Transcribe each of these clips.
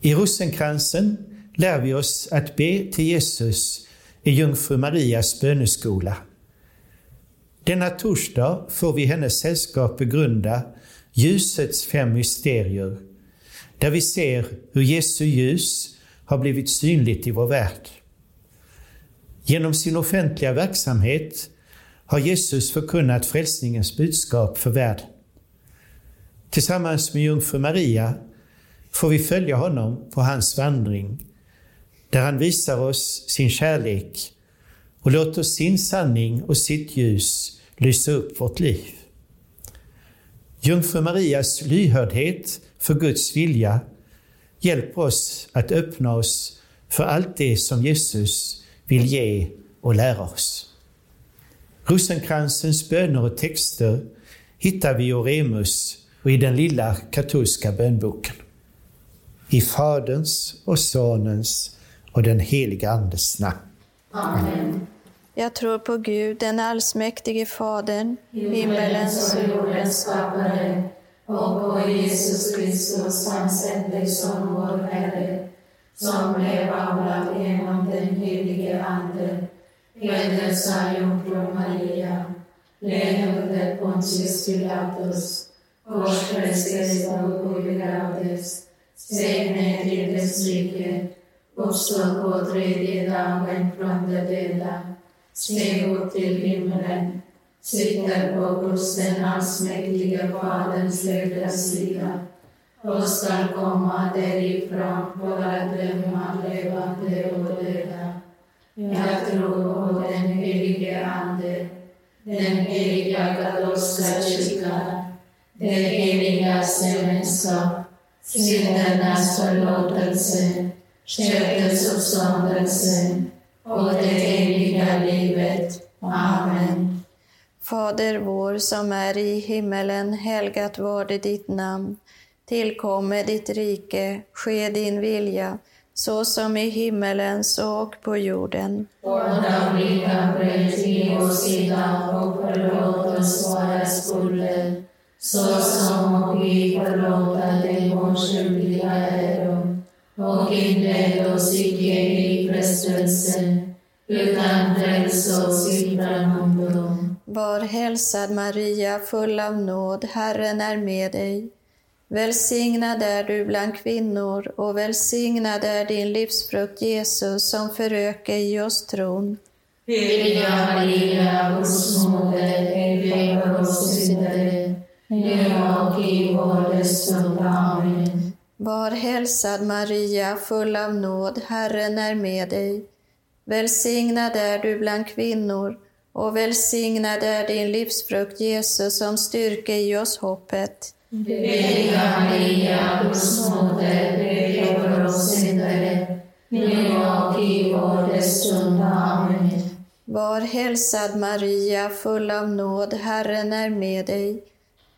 I rosenkransen lär vi oss att be till Jesus i Jungfru Marias böneskola. Denna torsdag får vi i hennes sällskap begrunda ljusets fem mysterier, där vi ser hur Jesu ljus har blivit synligt i vår värld. Genom sin offentliga verksamhet har Jesus förkunnat frälsningens budskap för världen. Tillsammans med jungfru Maria får vi följa honom på hans vandring, där han visar oss sin kärlek och låter sin sanning och sitt ljus lysa upp vårt liv. Jungfru Marias lyhördhet för Guds vilja hjälper oss att öppna oss för allt det som Jesus vill ge och lära oss. Rosenkransens böner och texter hittar vi i Oremus och i den lilla katolska bönboken. I Faderns och Sonens och den heliga Andes namn. Amen. Jag tror på Gud, den allsmäktige Fadern, himmelens och jordens skapare, och på Jesus Kristus, hans ende Son, vår Herre, som blev avlad genom den helige Ande, föddes av jungfru Maria, led under Pontius Pilatus, korsfästes och begravdes, steg ner till dess rike, uppstod på tredje dagen från de döda, steg upp till himmelen, sitter på Guds den allsmäktige Faderns högra sida och skall komma därifrån för att döma levande och döda. Jag tror på den helige Ande, den heliga katolska kyrkan, det heliga gemenskap, syndernas förlåtelse, köttets uppståndelse och det eviga livet. Amen. Fader vår som är i himmelen, helgat varde ditt namn. Tillkomme ditt rike, ske din vilja, så som i himmelen så och på jorden. Vårt dagliga bröd ge oss idag och förlåt oss våra skulder, så som vi förlåta dem oss skyldiga äro. Och inled oss icke i frestelse, utan fräls oss ifrån ondo. Var hälsad Maria, full av nåd, Herren är med dig. Välsignad är du bland kvinnor och välsignad är din livsfrukt Jesus som föröker i oss tron. Heliga Maria, Guds moder, för oss syndare, nu och i vår dödsstund. Amen. Var hälsad Maria, full av nåd, Herren är med dig. Välsignad är du bland kvinnor och välsignad är din livsfrukt Jesus som styrker i oss hoppet. Heliga Maria, Guds moder, be för oss syndare, nu och i vår dödsstund. Amen. Var hälsad Maria, full av nåd, Herren är med dig.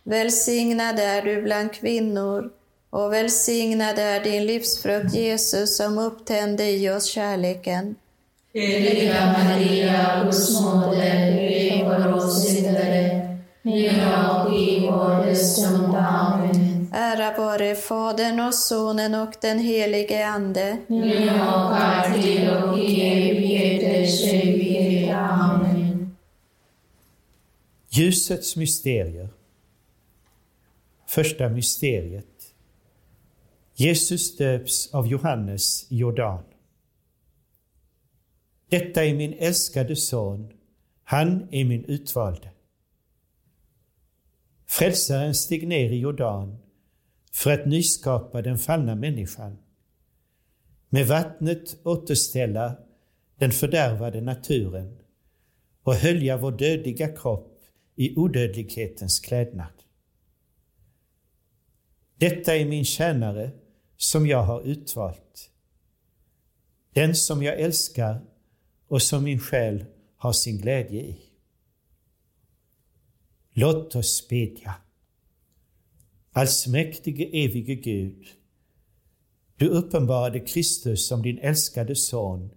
Välsignad är du bland kvinnor och välsignad är din livsfrukt Jesus som upptände i oss kärleken. Heliga Maria, Guds moder, be för oss syndare, nu och i vår dödsstund. Amen. Ära vare Fadern och Sonen och den helige Ande. Nu och alltid och i evigheters evighet. Amen. Ljusets mysterier. Första mysteriet. Jesus döps av Johannes i Jordan. Detta är min älskade son, han är min utvalde. Frälsaren steg ner i Jordan för att nyskapa den fallna människan, med vattnet återställa den fördärvade naturen och hölja vår dödliga kropp i odödlighetens klädnad. Detta är min tjänare som jag har utvalt, den som jag älskar och som min själ har sin glädje i. Låt oss bedja. Allsmäktige evige Gud, du uppenbarade Kristus som din älskade son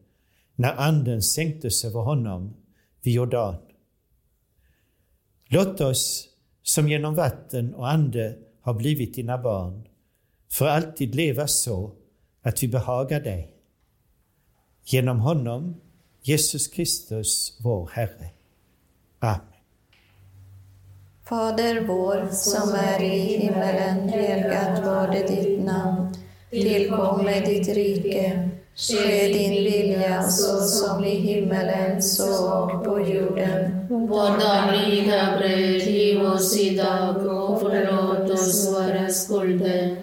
när Anden sänktes över honom vid Jordan. Låt oss, som genom vatten och Ande har blivit dina barn, för alltid leva så att vi behagar dig. Genom honom, Jesus Kristus, vår Herre. Amen. Fader vår, som är i himmelen, helgat varde ditt namn. Tillkomme ditt rike. Ske din vilja så som i himmelen, så och på jorden. Vårt dagliga bröd giv oss idag och förlåt oss våra skulder,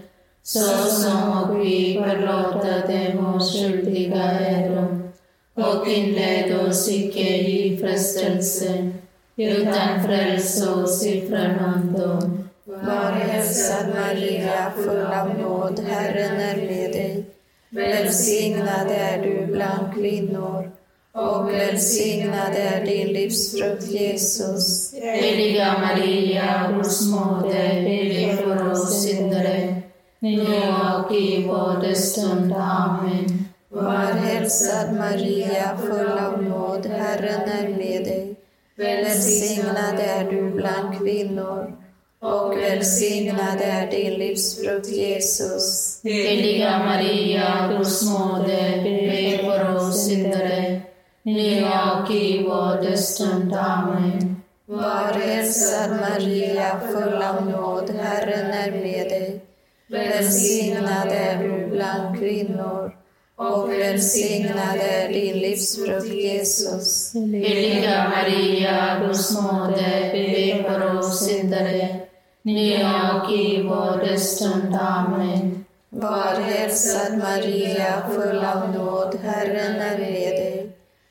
så som vi förlåta dem oss skyldiga äro. Och inled oss icke i frestelse, utan fräls oss ifrån ondo. Var hälsad Maria, full av nåd, Herren är med dig. Välsignad är du bland kvinnor och välsignad är din livsfrukt, Jesus. Heliga Maria, Guds moder, be för oss syndare, nu och i vår stund. Amen. Var hälsad Maria, full av nåd, Herren är med dig. Välsignad är du bland kvinnor och välsignad är din livsfrukt, Jesus. Heliga Maria, Guds moder, be för oss syndare, nu och i vår stund. Amen. Var hälsad Maria, full av nåd, Herren är med dig. Välsignad är du bland kvinnor och välsignad är din livsfrukt, Jesus. Heliga Maria, Guds moder, be för oss syndare, nu och i vår stund. Amen. Var hälsad Maria, full av nåd, Herren är med dig.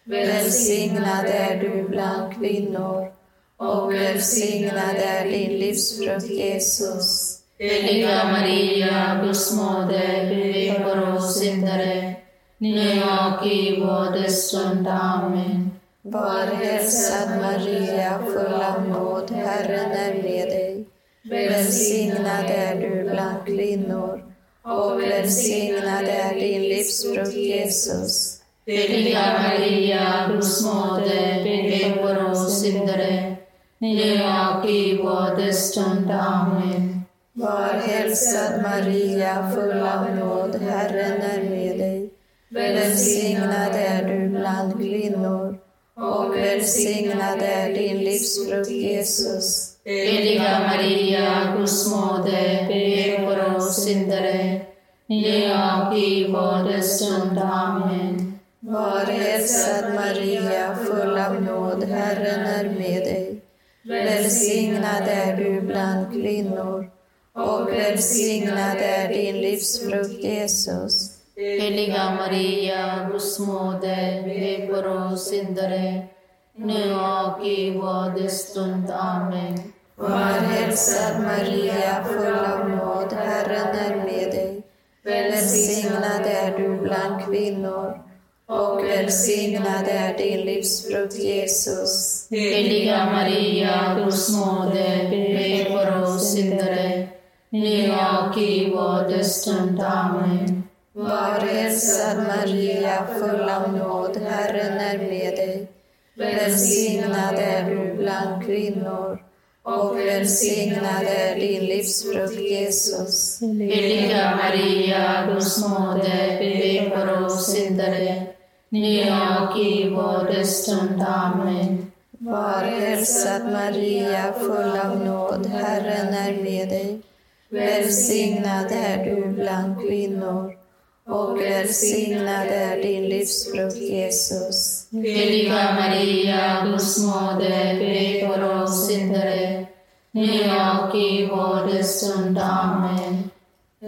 Välsignad är du bland kvinnor och välsignad är din livsfrukt, Jesus. Heliga Maria, Guds moder, be för oss syndare, nu och i vår stund. Amen. Var hälsad Maria, full av nåd, Herren är med dig. Välsignad är du bland kvinnor och välsignad är din livsfrukt, Jesus. Heliga Maria, Guds moder, be för oss syndare, nu och i vår stund. Amen. Var hälsad Maria, full av nåd, Herren är med dig. Välsignad är du bland kvinnor och välsignad är din livsfrukt, Jesus. Heliga Maria, Guds moder, be för oss syndare, nu och i vår stund. Amen. Var hälsad Maria, full av nåd, Herren är med dig. Välsignad är du bland kvinnor och välsignad är din livsfrukt, Jesus. Heliga Maria, Guds moder, be för oss syndare, nu och i vår stund. Amen. Var hälsad Maria, full av nåd, Herren är med dig. Välsignad är du bland kvinnor och välsignad är din livsfrukt, Jesus. Heliga Maria, Guds moder, be för oss syndare, nu och i vår stund. Amen. Var hälsad Maria, full av nåd, Herren är med dig. Välsignad är du bland kvinnor och välsignad är din livsfrukt, Jesus. Heliga Maria, Guds moder, be för oss syndare, nya och i vår stund. Amen. Var hälsad Maria, full av nåd, Herren är med dig. Välsignad är du bland kvinnor och välsignad är din livsfrukt, Jesus. Heliga Maria, Guds moder, be för oss syndare, nu och i vår stund. Amen.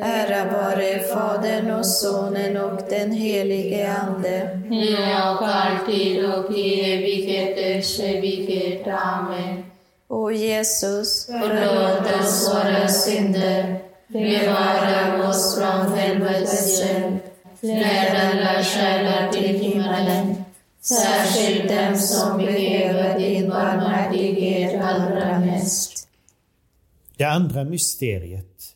Ära vare Fadern och Sonen och den helige Ande. Nu och alltid och i evigheters evighet. Amen. O Jesus, Förlåt oss våra synder, bevara oss från helvetets led alla själar till himmelen, särskilt dem som behöver din barmhärtighet allra mest. Det andra mysteriet.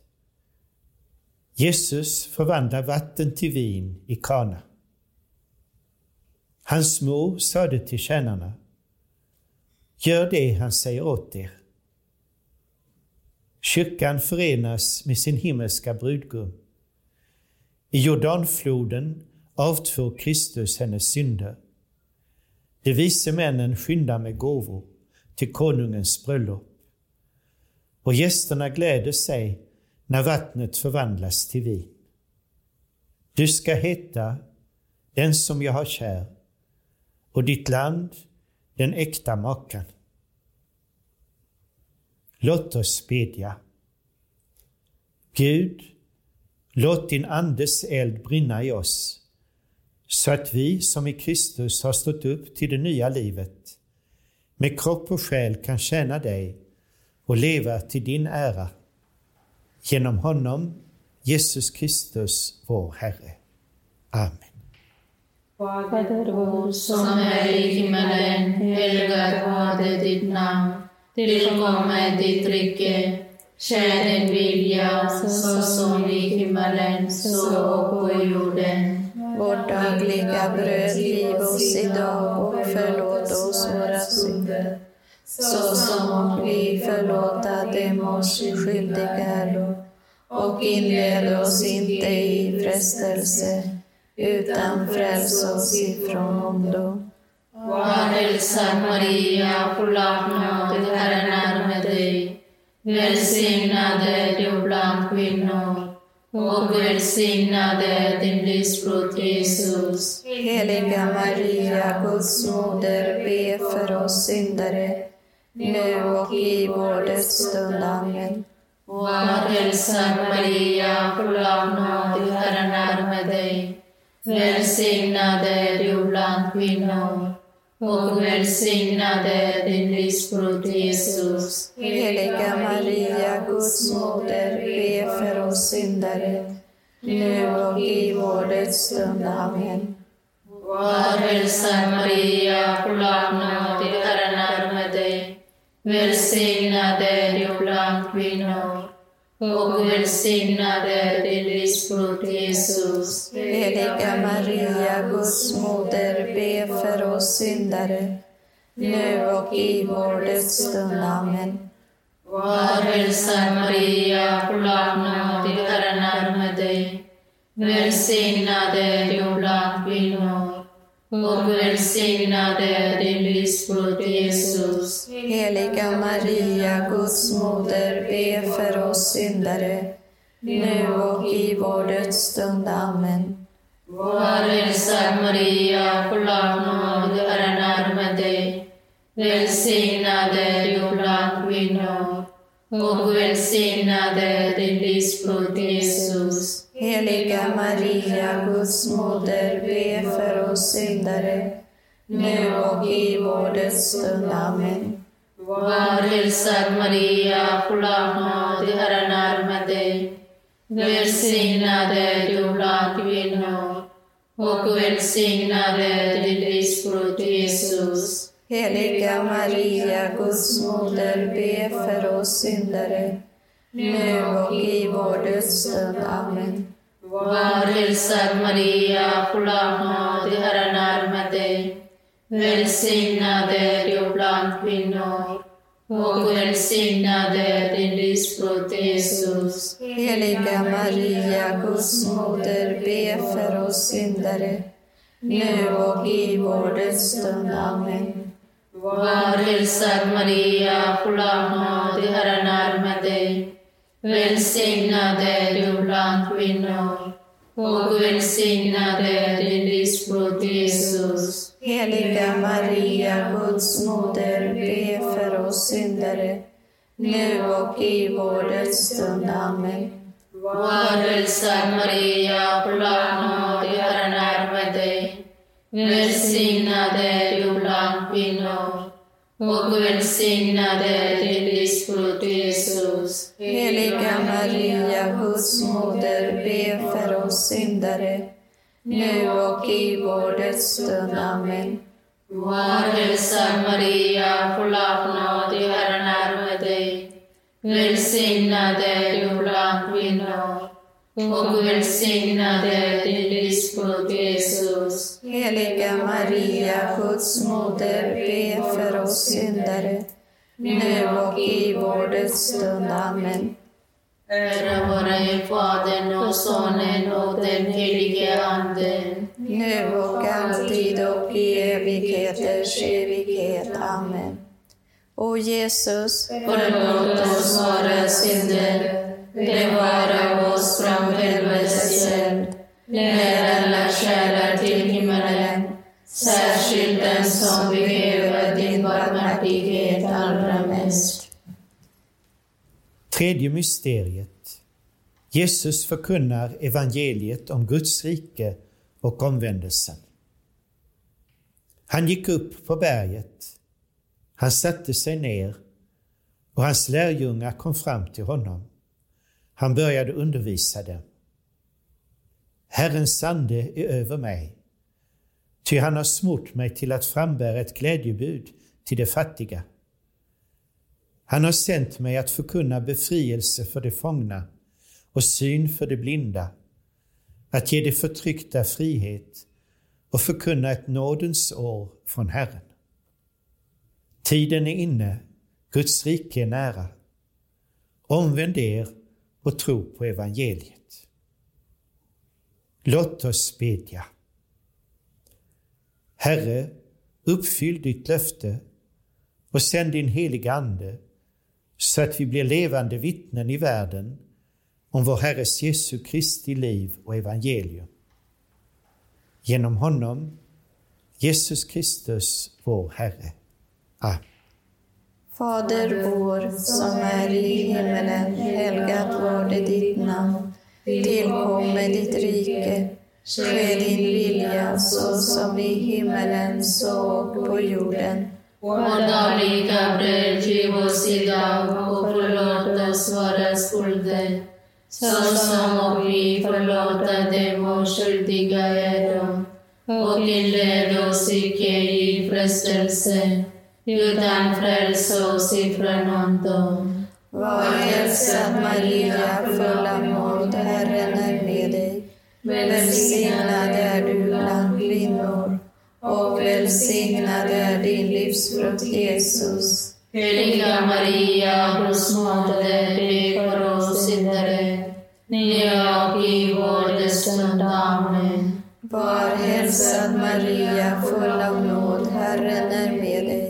Jesus förvandlar vatten till vin i Kana. Hans mor sade till tjänarna, gör det han säger åt er. Kyrkan förenas med sin himmelska brudgum. I Jordanfloden avtvor Kristus hennes synder. De vise männen skyndar med gåvor till konungens bröllop. Och gästerna gläder sig när vattnet förvandlas till vin. Du ska heta den som jag har kär och ditt land den äkta makan. Låt oss bedja. Gud, låt din Andes eld brinna i oss, så att vi som i Kristus har stått upp till det nya livet, med kropp och själ kan tjäna dig och leva till din ära. Genom honom, Jesus Kristus, vår Herre. Amen. Fader vår som är i himmelen, helgat varde ditt namn. Tillkomme ditt rike. Sker din vilja, så som i himmelen, så och på jorden. Vårt dagliga bröd giv oss idag och förlåt oss våra synder, så som vi förlåta dem oss skyldiga äro. Och inled oss inte i frestelse, utan fräls oss ifrån ondo. Var hälsad Maria, full av nåd, Herren är med dig. Välsignad är du bland kvinnor och välsignad är din livsfrukt Jesus. Heliga Maria, Guds moder, be för oss syndare, nu och i vår dödsstund. Amen. Var hälsad Maria, full av nåd, Herren är med dig. Välsignad är du bland kvinnor och välsignad är din livsfrukt Jesus. Heliga Maria, Guds moder, be för oss syndare, nu och i vår dödsstund. Amen. Var hälsad Maria, full av nåd, Herren dig. Välsignad är du bland kvinnor och välsignad är din livsfrukt Jesus. Heliga Maria, Guds moder, be för oss syndare, nu och i vår dödsstund. Amen. Var hälsad Maria, full nåd, Herren är med dig. Välsignad är du bland kvinnor och välsignad är din livsfrukt Jesus. Heliga Maria, Guds moder, be för oss syndare, nu och i vår dödsstund. Amen. Var hälsad Maria, full av nåd, Herren är med dig. Välsignad är du bland kvinnor och välsignad är din livsfrukt Jesus. Heliga Maria, Guds moder, be för oss syndare, nu och i vår dödsstund. Amen. Var hälsad Maria, full av nåd, Herren är med dig. Välsignad är du bland kvinnor och välsignad är din livsfrukt Jesus. Heliga Maria, Guds moder, be för oss syndare, nu och i vår dödsstund. Amen. Var hälsad Maria, full av nåd, Herren är med dig. Välsignad är du bland kvinnor och välsignad är din livsfrukt Jesus. Heliga Maria, Guds moder, be för oss syndare, nu och i vår dödsstund. Amen. Var hälsad Maria, full av nåd, Herren är med dig. Välsignad du bland kvinnor och välsignad är din livsfrukt Jesus. Heliga Maria, Guds moder, be för oss syndare, nu och i vår dödsstund. Amen. Var hälsad Maria, full av Herren är med dig. Välsignad är du bland kvinnor och välsignad är din livsfrukt Jesus. Heliga Maria, Guds moder, be för oss syndare, nu och i vår dödsstund. Amen. Var hälsad Maria, full av nåd, Herren är med dig. Välsignad är du bland kvinnor och välsignad är din livsfrukt Jesus. Heliga Maria, Guds moder, be för oss syndare, nu och i vår dödsstund. Amen. Ära vare Fadern och Sonen och den helige Ande. nu och alltid och i evigheters evighet. Amen. O Jesus, Förlåt oss våra synder. Bevara oss från helvetets eld. Led alla själar till himmelen. Särskilt den som behöver din barmhärtighet allra mest. Tredje mysteriet. Jesus förkunnar evangeliet om Guds rike och omvändelsen. Han gick upp på berget. Han satte sig ner och hans lärjungar kom fram till honom. Han började undervisa dem. Herrens ande är över mig, ty han har smort mig till att frambära ett glädjebud till de fattiga. Han har sänt mig att förkunna befrielse för de fångna och syn för de blinda, att ge de förtryckta frihet och förkunna ett nådens år från Herren. Tiden är inne, Guds rike är nära. Omvänd er och tro på evangeliet. Låt oss bedja. Herre, uppfyll ditt löfte och sänd din heliga Ande så att vi blir levande vittnen i världen om vår Herres Jesu Kristi liv och evangelium. Genom honom, Jesus Kristus, vår Herre. Amen. Fader vår som är i himmelen, helgat varde ditt namn. Tillkomme ditt rike. Ske din vilja så som i himmelen så på jorden. Vår dagliga bröd giv oss idag och förlåt oss våra skulder såsom och vi förlåta dem och skyldiga äro. Och inled oss icke i frestelse utan fräls oss ifrån ondo. Var hälsad Maria, full av nåd, Herren är med dig. Välsignad är du bland kvinnor och välsignad är din livsfrukt Jesus. Heliga Maria, Guds moder, be för oss syndare, nu och i vår stund. Amen. Var hälsad Maria, full av nåd, Herren är med dig.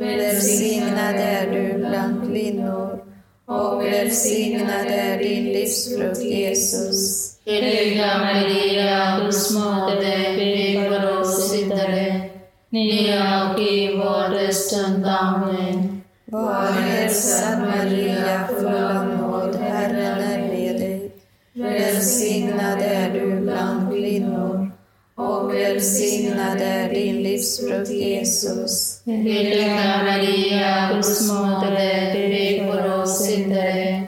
Välsignad är du bland kvinnor och välsignad är din livsfrukt Jesus. Heliga Maria, Guds moder, be för oss syndare, nu och i vår stund. Amen. Var hälsad Maria, full av nåd, Herren är med dig. Välsignad är du och välsignad är din livsfrukt Jesus. Heliga Maria, Guds moder, be för oss syndare,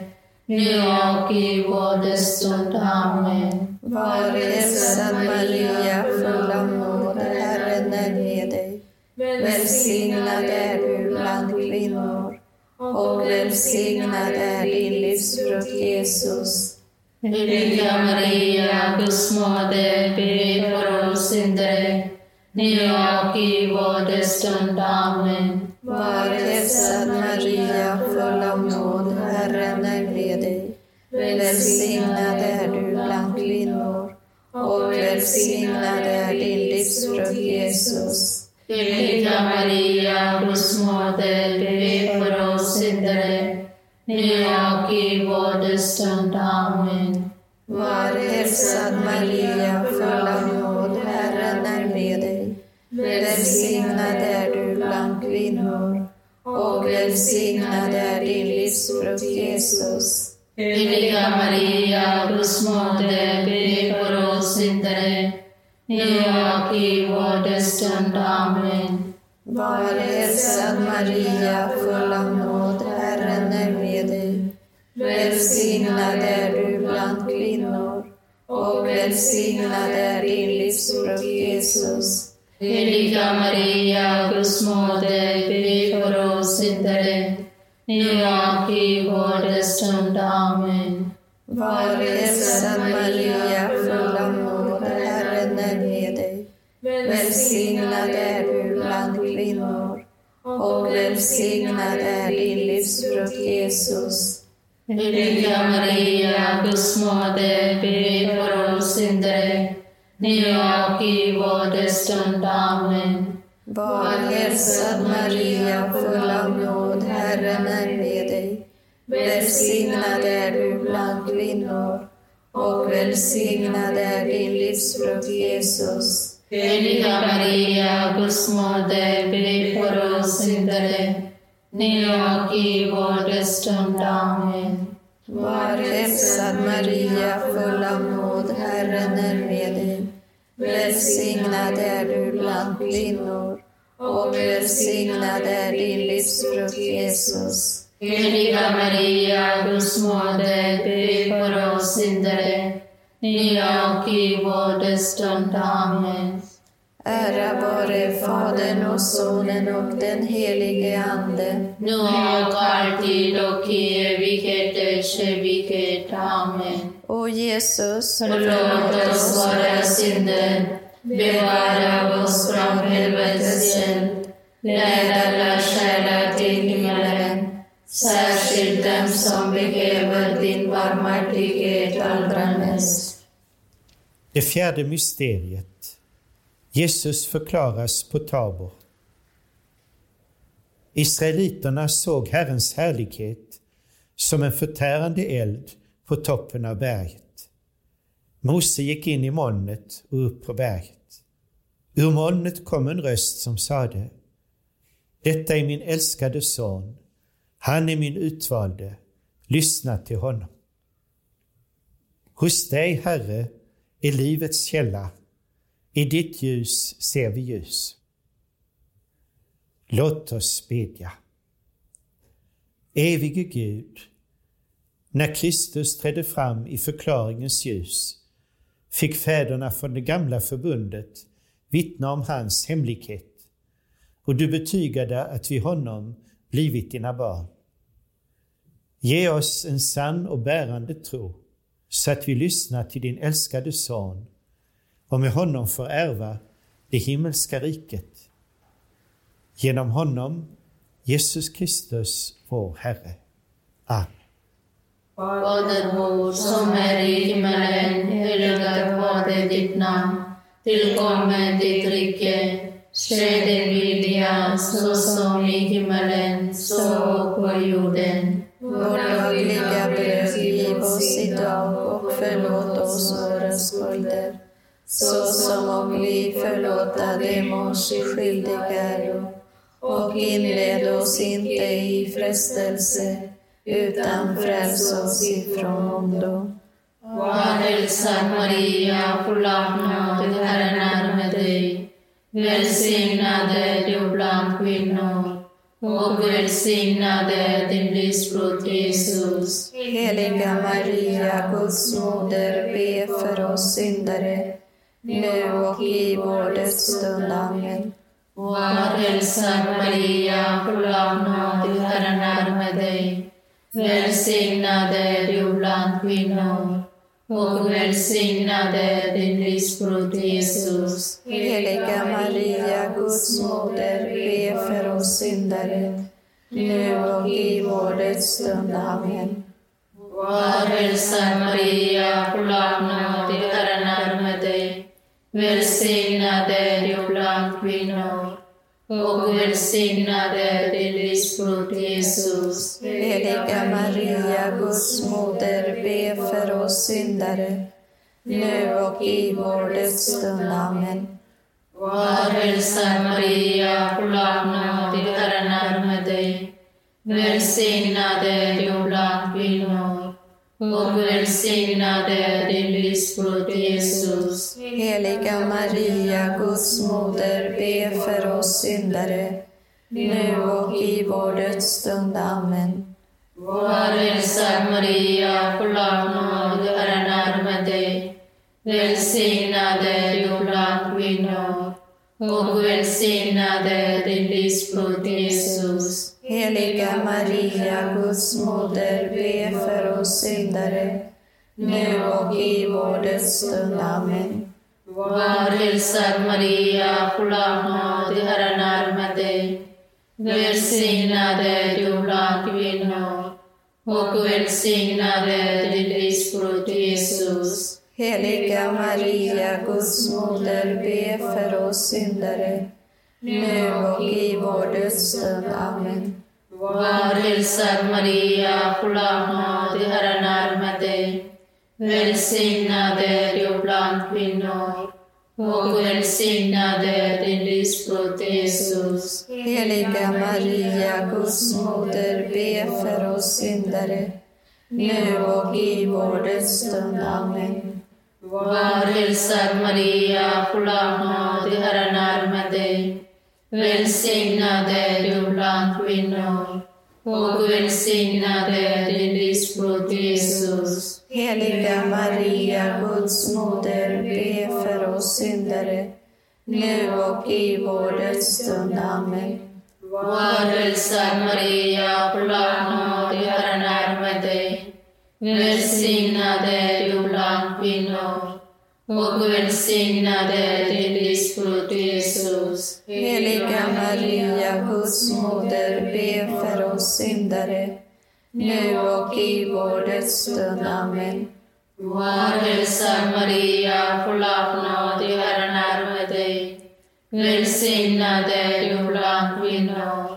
nu och i vår stund. Amen. Var hälsad Maria, full av nåd, Herren är med dig. Välsignad är du bland kvinnor och välsignad är din livsfrukt Jesus. Heliga Maria, Guds moder, be för oss syndare, nu och i vår stund. Amen. Var hälsad Maria, full av nåd, Herren är med dig. Välsignad är du bland kvinnor och välsignad är din livsfrukt Jesus. Heliga Maria, Guds moder, be för oss syndare, nu och i vår stund. Amen. Var hälsad Maria, full av nåd, Herren är med dig. Välsignad är du bland kvinnor och välsignad är din livsfrukt Jesus. Heliga Maria, Guds moder, be för oss syndare, nu och i vår stund. Amen. Var hälsad Maria, full av nåd, Herren är med dig. Välsignad är du bland kvinnor och välsignad är din livsfrukt Jesus. Heliga Maria, Guds moder, be för oss syndare, nu och i vår stund. Amen. Var hälsad Maria, full av nåd, Herren är med dig. Välsignad är du bland kvinnor och välsignad är din livsfrukt Jesus. Heliga Maria, Guds moder, be för oss syndare, nu och i vår stund. Amen. Var hälsad Maria, full av nåd, Herren är med dig. Välsignad är du bland kvinnor och välsignad är din livsfrukt, Jesus. Heliga Maria, Guds moder, be för oss syndare, i vår stund. Amen. Var hälsad Maria, full av nåd, Herren är med dig. Välsignad är du bland kvinnor och välsignad är din livsfrukt, Jesus. Heliga Maria, Guds moder, be för oss syndare, nu och i vår stund. Amen. Ära vare Fadern och Sonen och den helige Ande, Nu och alltid och i evigheters evighet. Amen. O Jesus, Förlåt oss våra synder, bevara oss från helvetets eld, led alla själar till himmelen, särskilt dem som behöver din barmhärtighet allra mest. Det fjärde mysteriet. Jesus förklaras på Tabor. Israeliterna såg Herrens härlighet som en förtärande eld på toppen av berget. Mose gick in i molnet och upp på berget. Ur molnet kom en röst som sade Detta är min älskade son. Han är min utvalde. Lyssna till honom. Hos dig, Herre, är livets källa. I ditt ljus ser vi ljus. Låt oss bedja. Evige Gud, när Kristus trädde fram i förklaringens ljus fick fäderna från det gamla förbundet vittna om hans hemlighet och du betygade att vi honom blivit dina barn. Ge oss en sann och bärande tro så att vi lyssnar till din älskade son och med honom får ärva det himmelska riket. Genom honom, Jesus Kristus, vår Herre. Amen. Fader vår som är i himmelen, helgat varde ditt namn. Tillkommer ditt rike. Ske din vilja, så som i himmelen, så och på jorden. Vårt dagliga bröd giv oss idag och förlåt oss våra skulder, så som om vi förlåta dem oss skyldiga äro. Och inled oss inte i frestelse, utan fräls oss ifrån ondo. Var hälsad Maria, full av nåd, Herren är med dig. Välsignad är du bland kvinnor och välsignad är din livsfrukt Jesus. Heliga Maria, Guds moder, be för oss syndare, nu och i vår dödsstund. Amen. Var hälsad Maria, full av nåd, Herren är med dig. Välsignad är du bland kvinnor och välsignad är din livsfrukt Jesus. Heliga Maria, Guds moder, be för oss syndare, nu och i vår dödsstund. Amen. Var hälsad Maria, full av nåd, Herren är med dig. Välsignad är du bland kvinnor och välsignad är din livsfrukt Jesus. Heliga Maria, Guds moder, be för oss syndare, nu och i vår dödsstund. Amen. Var hälsad Maria, full nåd, Herren är med dig. Välsignad är du bland kvinnor och välsignad är din livsfrukt Jesus. Heliga Maria, Guds moder, be för oss syndare, nu och i vår dödsstund. Amen. Var hälsad Maria, full nåd, Herren med dig. Välsignad är du bland kvinnor och välsignad är din livsfrukt Jesus. Heliga Maria, Guds moder, be för oss syndare, nu och i vår dödsstund. Amen. Var hälsad Maria, full av nåd, Herren är med dig. Välsignad är du bland kvinnor och välsignade din livsfrukt Jesus. Heliga Maria, Guds moder, be för oss syndare, nu och i vår dödsstund. Amen. Var hälsad Maria, full av nåd, Herren är med dig. Välsignad är du bland kvinnor och välsignad är din livsfrukt Jesus. Heliga Maria, Guds moder, be för oss syndare, nu och i vår dödsstund. Amen. Var hälsad Maria, full av nåd, Herren är med dig. Välsignad är du bland kvinnor och välsignad är din livsfrukt Jesus. Heliga Maria, Guds moder, be för oss syndare, nu och i vår dödsstund. Amen. Var hälsad Maria, full nåd, Herren är med dig. Välsignad är du bland kvinnor och välsignad är din livsfrukt Jesus. Heliga Maria, Guds moder, be för oss syndare, nu och i vår dödsstund. Amen. Var hälsad Maria, full av nåd, Herren är med dig. Välsignad är du bland kvinnor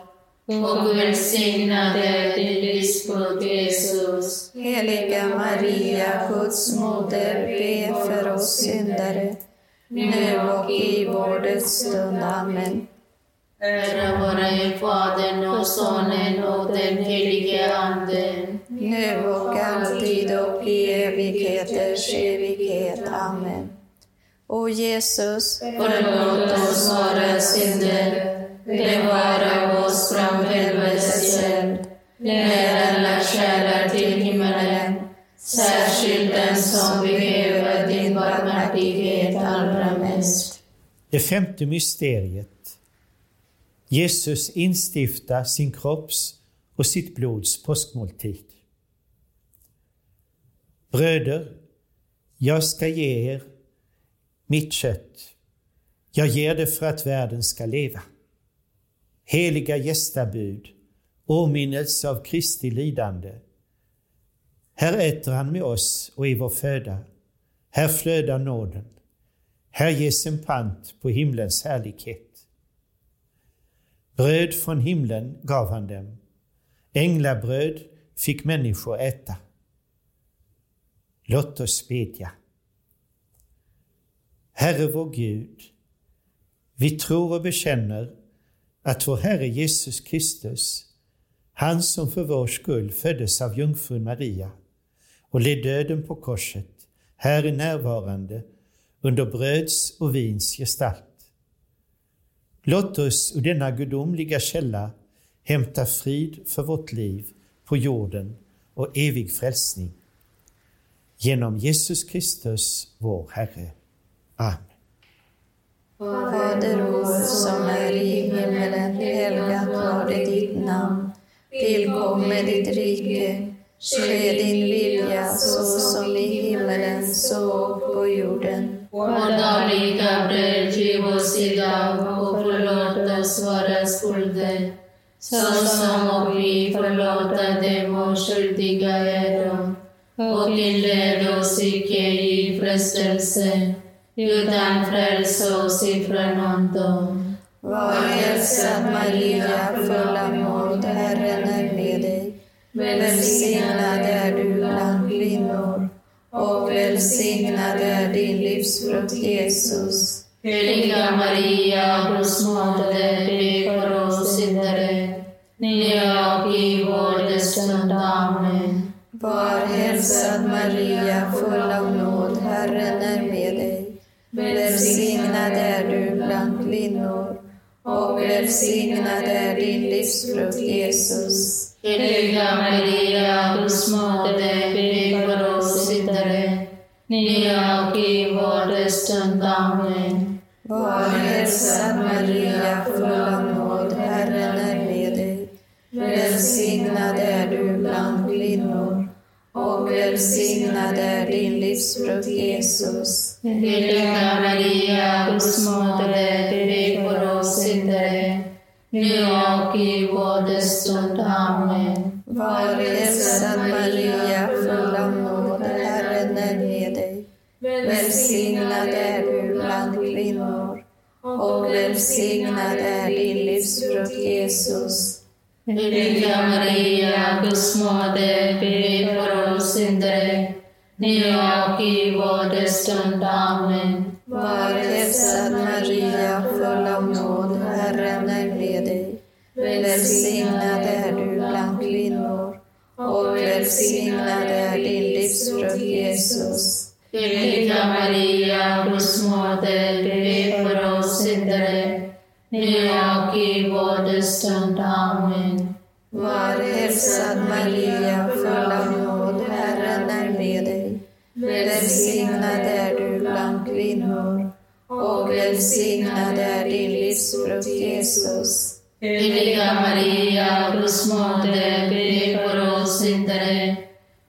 och välsignad är din livsfrukt Jesus. Heliga Maria, Guds moder, be för oss syndare, nu och i vår dödsstund. Amen. Ära vare Fadern och Sonen och den helige Ande. Nu och alltid och i evigheters evighet. Amen. O Jesus, Förlåt oss våra synder, bevara oss från helvetets eld. Led alla själar till himmelen, särskilt den som behöver din barmhärtighet allra mest. Det femte mysteriet. Jesus instiftar sin kropps och sitt blods påskmåltid. Bröder, jag ska ge er mitt kött. Jag ger det för att världen ska leva. Heliga gästabud, åminnelse av Kristi lidande. Här äter han med oss och i vår föda. Här flödar nåden. Här ges en pant på himlens härlighet. Bröd från himlen gav han dem. Änglabröd fick människor äta. Låt oss bedja. Herre vår Gud, vi tror och bekänner att vår Herre Jesus Kristus, han som för vår skull föddes av jungfrun Maria och led döden på korset, här är närvarande under bröds och vins gestalt. Låt oss ur denna gudomliga källa hämta frid för vårt liv på jorden och evig frälsning. Genom Jesus Kristus, vår Herre. Amen. Fader vår som är i himmelen, helgat varde ditt namn. Tillkomme ditt rike. Ske din vilja så som i himmelen så på jorden. Vår dagliga bröd giv oss idag och förlåt oss våra skulder såsom och vi förlåta dem och skyldiga äro. Och inled oss icke i frestelse utan fräls oss ifrån ondo. Var hälsad Maria, full av nåd, Herren är med dig. Välsignad är du bland kvinnor och välsignad är din livsfrukt Jesus. Heliga Maria, Guds moder, be för oss syndare, nu och i vår dödsstund. Amen. Var hälsad Maria, full av nåd, Herren är med dig. Välsignad är du bland kvinnor och välsignad är din livsfrukt Jesus. Heliga Maria, Guds moder, be för oss syndare, nu och i vår dödsstund. Amen. Var hälsad Maria, full av nåd, Herren är med dig. Välsignad är du bland kvinnor och välsignad är din livsfrukt Jesus. Heliga Maria, Guds moder, be för oss syndare, nu och i vår dödsstund. Amen. Var hälsad Maria, full av nåd, Herren är med dig. Välsignad är du bland kvinnor och välsignad är din livsfrukt Jesus. Heliga Maria, Guds moder, be för oss syndare, nu och i vår dödsstund. Amen. Var hälsad Maria, full av nåd, Herren är med dig. Välsignad Heliga Maria, Guds moder, be för oss syndare,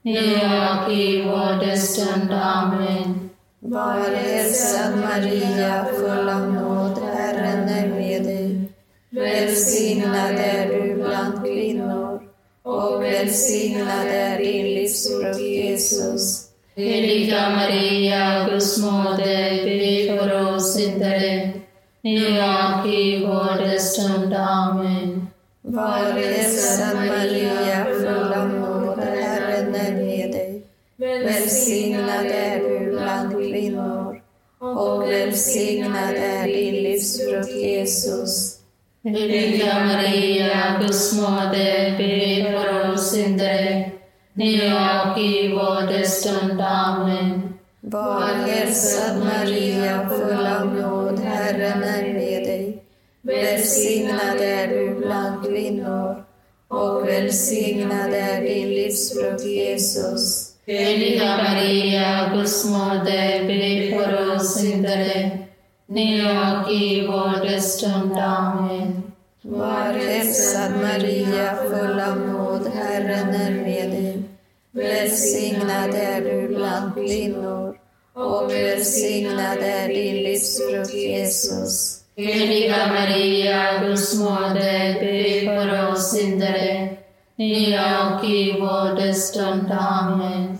nu och i vår dödsstund. Amen. Var hälsad Maria, full av nåd, Herren är med dig. Välsignad är du bland kvinnor och välsignad är din livsfrukt Jesus. Heliga Maria, Guds moder, be för oss syndare, nu och i vår. Amen. Var hälsad Maria, full av nåd, Herren är med dig. Välsignad är du bland kvinnor och välsignad är din livsfrukt Jesus. Heliga Maria, Guds moder, be för oss syndare, nu och i vår dödsstund. Amen. Var hälsad Maria, full av nåd, Herren är med dig. Välsignad är du bland kvinnor och välsignad är din livsfrukt Jesus. Heliga Maria, Guds moder, be för oss syndare, nu och i vår dödsstund. Amen. Var hälsad Maria, full av nåd, Herren är med dig. Välsignad är du bland kvinnor och välsignad är din livsfrukt Jesus. Heliga Maria, Guds moder, be för oss syndare, nu och i vår dödsstund. Amen.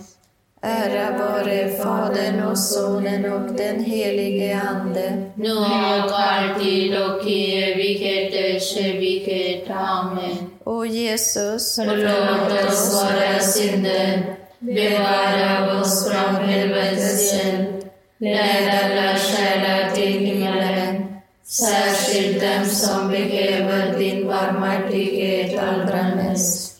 Ära vare Fadern och Sonen och den helige Ande. Nu och alltid och i evigheters evighet. Amen. O Jesus, Förlåt oss våra synder, bevara oss från helvetets eld, led alla själar till himmelen, särskilt dem som behöver din barmhärtighet allra mest.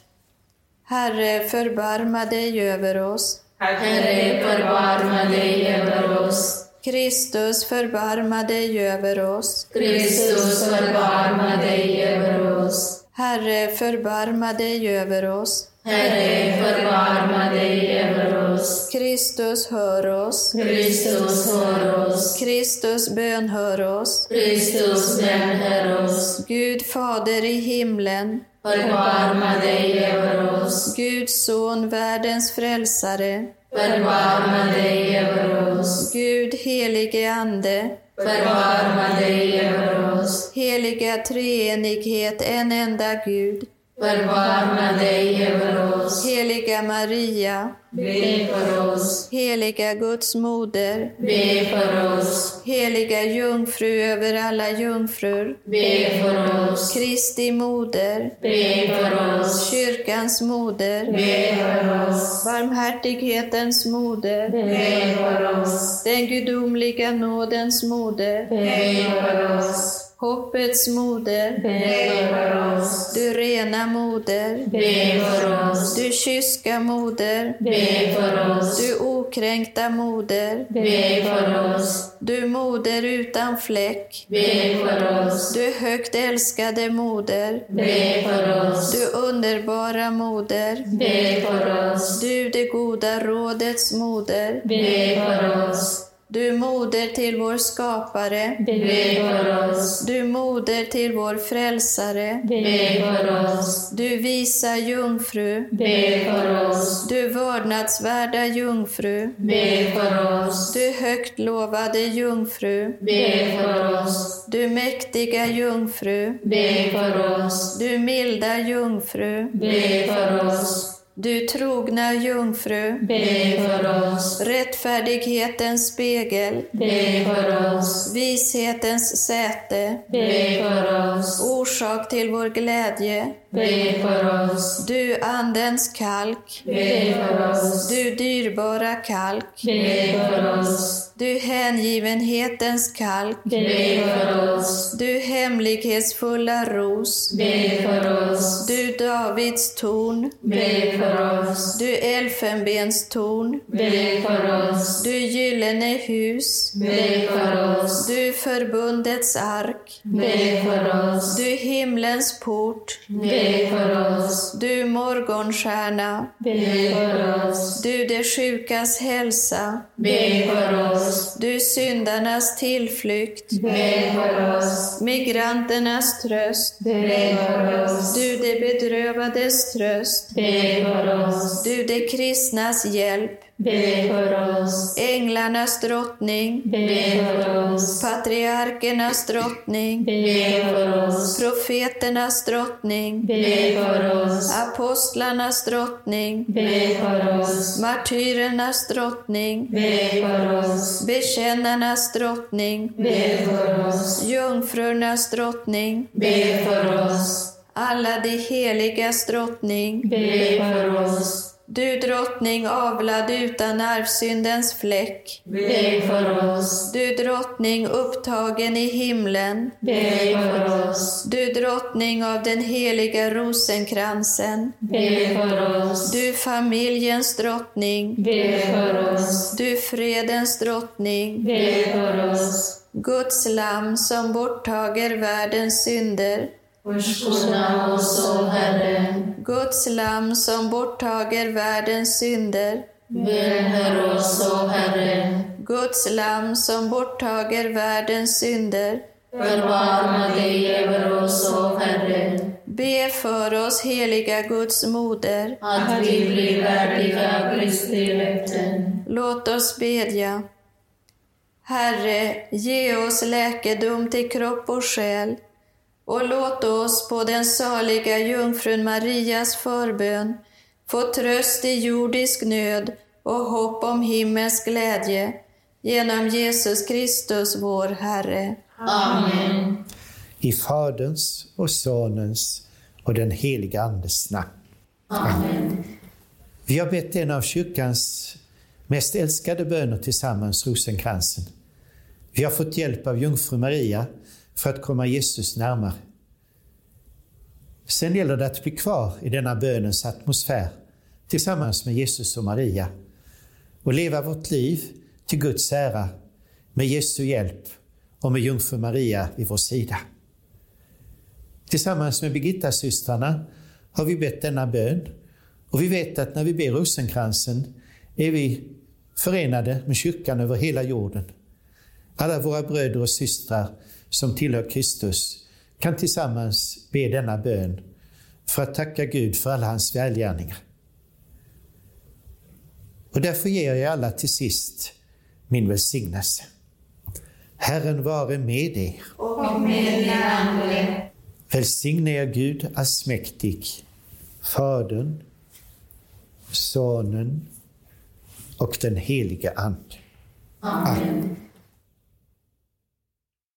Herre, förbarma dig över oss. Herre, förbarma dig över oss. Kristus, förbarma dig över oss. Kristus, förbarma dig över oss. Herre, förbarma dig över oss. Herre, förbarma dig över oss. Kristus, hör oss. Kristus, hör oss. Kristus, bönhör oss. Kristus, bönhör oss. Gud Fader i himlen, Förbarma dig över oss. Guds son, världens frälsare, Förbarma dig över oss. Gud helige Ande, Förbarma dig över oss. heliga treenighet, en enda Gud, Förbarma dig över oss. heliga Maria, Be för oss. heliga Guds moder, Be för oss. heliga jungfru över alla jungfrur, Be för oss. Kristi moder, Be för oss. kyrkans moder, Be för oss. barmhärtighetens moder, Be för oss. den gudomliga nådens moder, Be för oss. Hoppets moder, Be för oss. du rena moder, Be för oss. du kyska moder, Be för oss. du okränkta moder, Be för oss. du moder utan fläck, Be för oss. du högt älskade moder, Be för oss. du underbara moder, Be för oss. du det goda rådets moder, Be för oss. Du moder till vår skapare. Be för oss. Du moder till vår frälsare. Be för oss. Du visa jungfru. Be för oss. Du vördnadsvärda jungfru. Be för oss. Du högt lovade jungfru. Be för oss. Du mäktiga jungfru. Be för oss. Du milda jungfru. Be för oss. Du trogna jungfru. Be för oss. Rättfärdighetens spegel. Be för oss. Vishetens säte. Be för oss. Orsak till vår glädje. Be för oss. Du andens kalk. Be för oss. Du dyrbara kalk. Be för oss. Du hängivenhetens kalk. Be för oss. Du hemlighetsfulla ros. Be för oss. Du Davids torn. Be för oss. Du elfenbens torn. Be för oss. Du gyllene hus. Be för oss. Du förbundets ark. Be för oss. Du himlens port. Be för oss. Du morgonstjärna. Be för oss. Du de sjukas hälsa. Be för oss. Du syndarnas tillflykt. Be för oss. Migranternas tröst. Be för oss. Du de bedrövades tröst. Be för oss. Du de kristnas hjälp. Be för oss. Änglarnas drottning. Be för oss. Patriarkernas drottning. Be för oss. Profeternas drottning. Be för oss. Apostlarnas drottning. Be för oss. Martyrernas drottning. Be för oss. Bekännarnas drottning. Be för oss. Jungfrurnas drottning. Be för oss. Alla de heligas drottning. Be för oss. Du drottning avlad utan arvsyndens fläck. Be för oss. Du drottning upptagen i himlen. Be för oss. Du drottning av den heliga rosenkransen. Be för oss. Du familjens drottning. Be för oss. Du fredens drottning. Be för oss. Guds lamm som borttager världens synder. Förskona oss, o Herre. Guds lamm som borttager världens synder. Välhör oss, o Herre. Guds lamm som borttager världens synder. Förbarma dig över oss, o Herre. Be för oss, heliga Guds moder. Att vi blir värdiga Kristi löften. Låt oss bedja. Herre, ge oss läkedom till kropp och själ och låt oss på den saliga jungfrun Marias förbön få tröst i jordisk nöd och hopp om himmels glädje genom Jesus Kristus, vår Herre. Amen. I Faderns och Sonens och den heliga Andes namn. Amen. Vi har bett en av kyrkans mest älskade böner tillsammans, rosenkransen. Vi har fått hjälp av jungfru Maria för att komma Jesus närmare. Sen gäller det att bli kvar i denna bönens atmosfär tillsammans med Jesus och Maria och leva vårt liv till Guds ära med Jesu hjälp och med jungfru Maria vid vår sida. Tillsammans med Birgitta-systrarna har vi bett denna bön och vi vet att när vi ber rosenkransen är vi förenade med kyrkan över hela jorden. Alla våra bröder och systrar som tillhör Kristus kan tillsammans be denna bön för att tacka Gud för alla hans välgärningar. Och därför ger jag alla till sist min välsignelse. Herren vare med er. Och med din ande. Välsigne er Gud allsmäktig, Fadern, Sonen och den helige Ande. Amen.